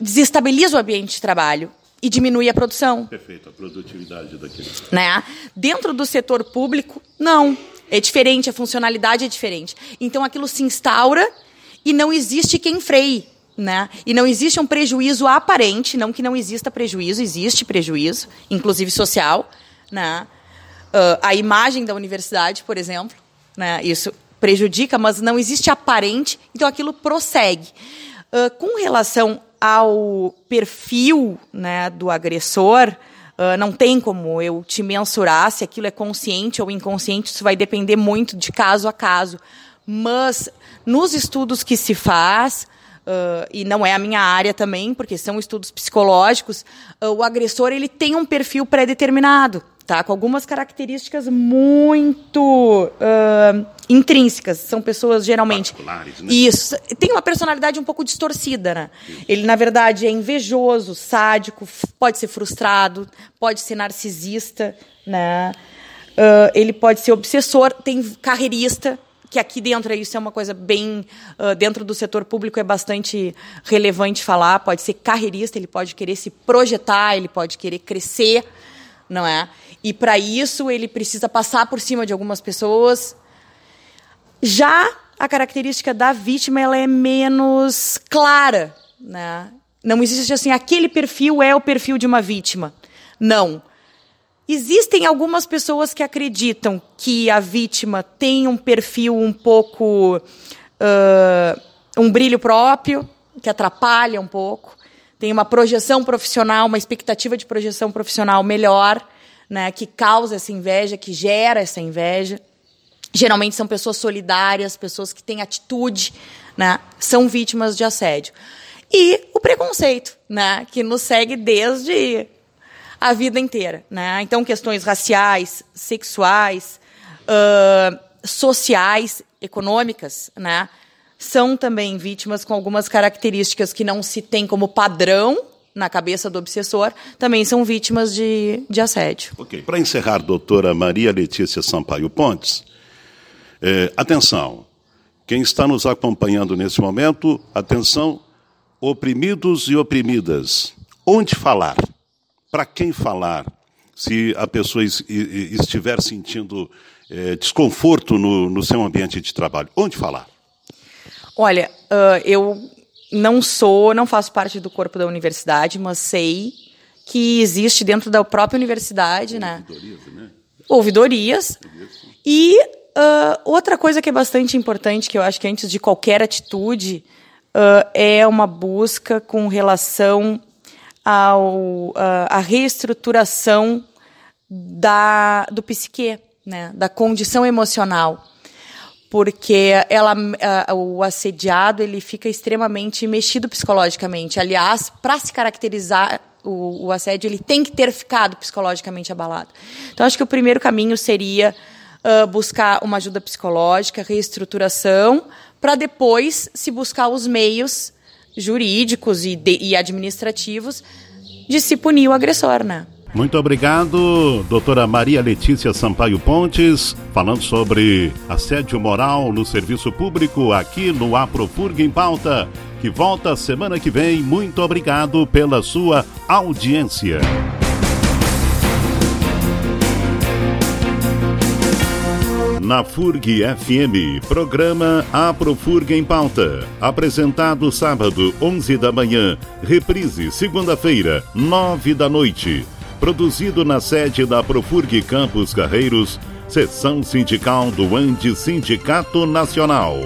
desestabiliza o ambiente de trabalho e diminui a produção. Perfeito, a produtividade daquele. Né? Dentro do setor público, não. É diferente, a funcionalidade é diferente. Então aquilo se instaura e não existe quem freie. Né? E não existe um prejuízo aparente, não que não exista prejuízo, existe prejuízo, inclusive social. Né? Uh, a imagem da universidade, por exemplo, né? isso prejudica, mas não existe aparente, então aquilo prossegue. Uh, com relação ao perfil né, do agressor, uh, não tem como eu te mensurar se aquilo é consciente ou inconsciente, isso vai depender muito de caso a caso. Mas nos estudos que se faz, uh, e não é a minha área também, porque são estudos psicológicos, uh, o agressor ele tem um perfil pré-determinado tá? Com algumas características muito uh, intrínsecas. São pessoas geralmente. Né? Isso. Tem uma personalidade um pouco distorcida, né? Isso. Ele, na verdade, é invejoso, sádico, pode ser frustrado, pode ser narcisista, né? Uh, ele pode ser obsessor, tem carreirista, que aqui dentro isso é uma coisa bem uh, dentro do setor público é bastante relevante falar pode ser carreirista ele pode querer se projetar ele pode querer crescer não é e para isso ele precisa passar por cima de algumas pessoas. Já a característica da vítima ela é menos clara, né? Não existe assim aquele perfil é o perfil de uma vítima. Não. Existem algumas pessoas que acreditam que a vítima tem um perfil um pouco uh, um brilho próprio, que atrapalha um pouco, tem uma projeção profissional, uma expectativa de projeção profissional melhor, né, que causa essa inveja, que gera essa inveja. Geralmente são pessoas solidárias, pessoas que têm atitude, né, são vítimas de assédio. E o preconceito, né, que nos segue desde a vida inteira. Né? Então, questões raciais, sexuais, uh, sociais, econômicas, né? São também vítimas com algumas características que não se tem como padrão na cabeça do obsessor, também são vítimas de, de assédio. Ok. Para encerrar, doutora Maria Letícia Sampaio Pontes, é, atenção, quem está nos acompanhando nesse momento, atenção, oprimidos e oprimidas, onde falar? Para quem falar? Se a pessoa estiver sentindo é, desconforto no, no seu ambiente de trabalho, onde falar? Olha, uh, eu não sou, não faço parte do corpo da universidade, mas sei que existe dentro da própria universidade, né? Ouvidorias, né? Ouvidorias. E uh, outra coisa que é bastante importante, que eu acho que antes de qualquer atitude, uh, é uma busca com relação ao, à reestruturação da, do psique, né? da condição emocional porque ela, o assediado ele fica extremamente mexido psicologicamente. Aliás, para se caracterizar o, o, assédio, ele tem que ter ficado psicologicamente abalado. Então, acho que o primeiro caminho seria uh, buscar uma ajuda psicológica, reestruturação, para depois se buscar os meios jurídicos e, de, e administrativos de se punir o agressor, né? Muito obrigado, doutora Maria Letícia Sampaio Pontes, falando sobre assédio moral no serviço público aqui no Aprofurg em Pauta, que volta semana que vem. Muito obrigado pela sua audiência. Na FURG FM, programa Aprofurg em Pauta. Apresentado sábado, 11 da manhã. Reprise, segunda-feira, 9 da noite produzido na sede da Profurg Campos Carreiros, seção sindical do Anti Sindicato Nacional.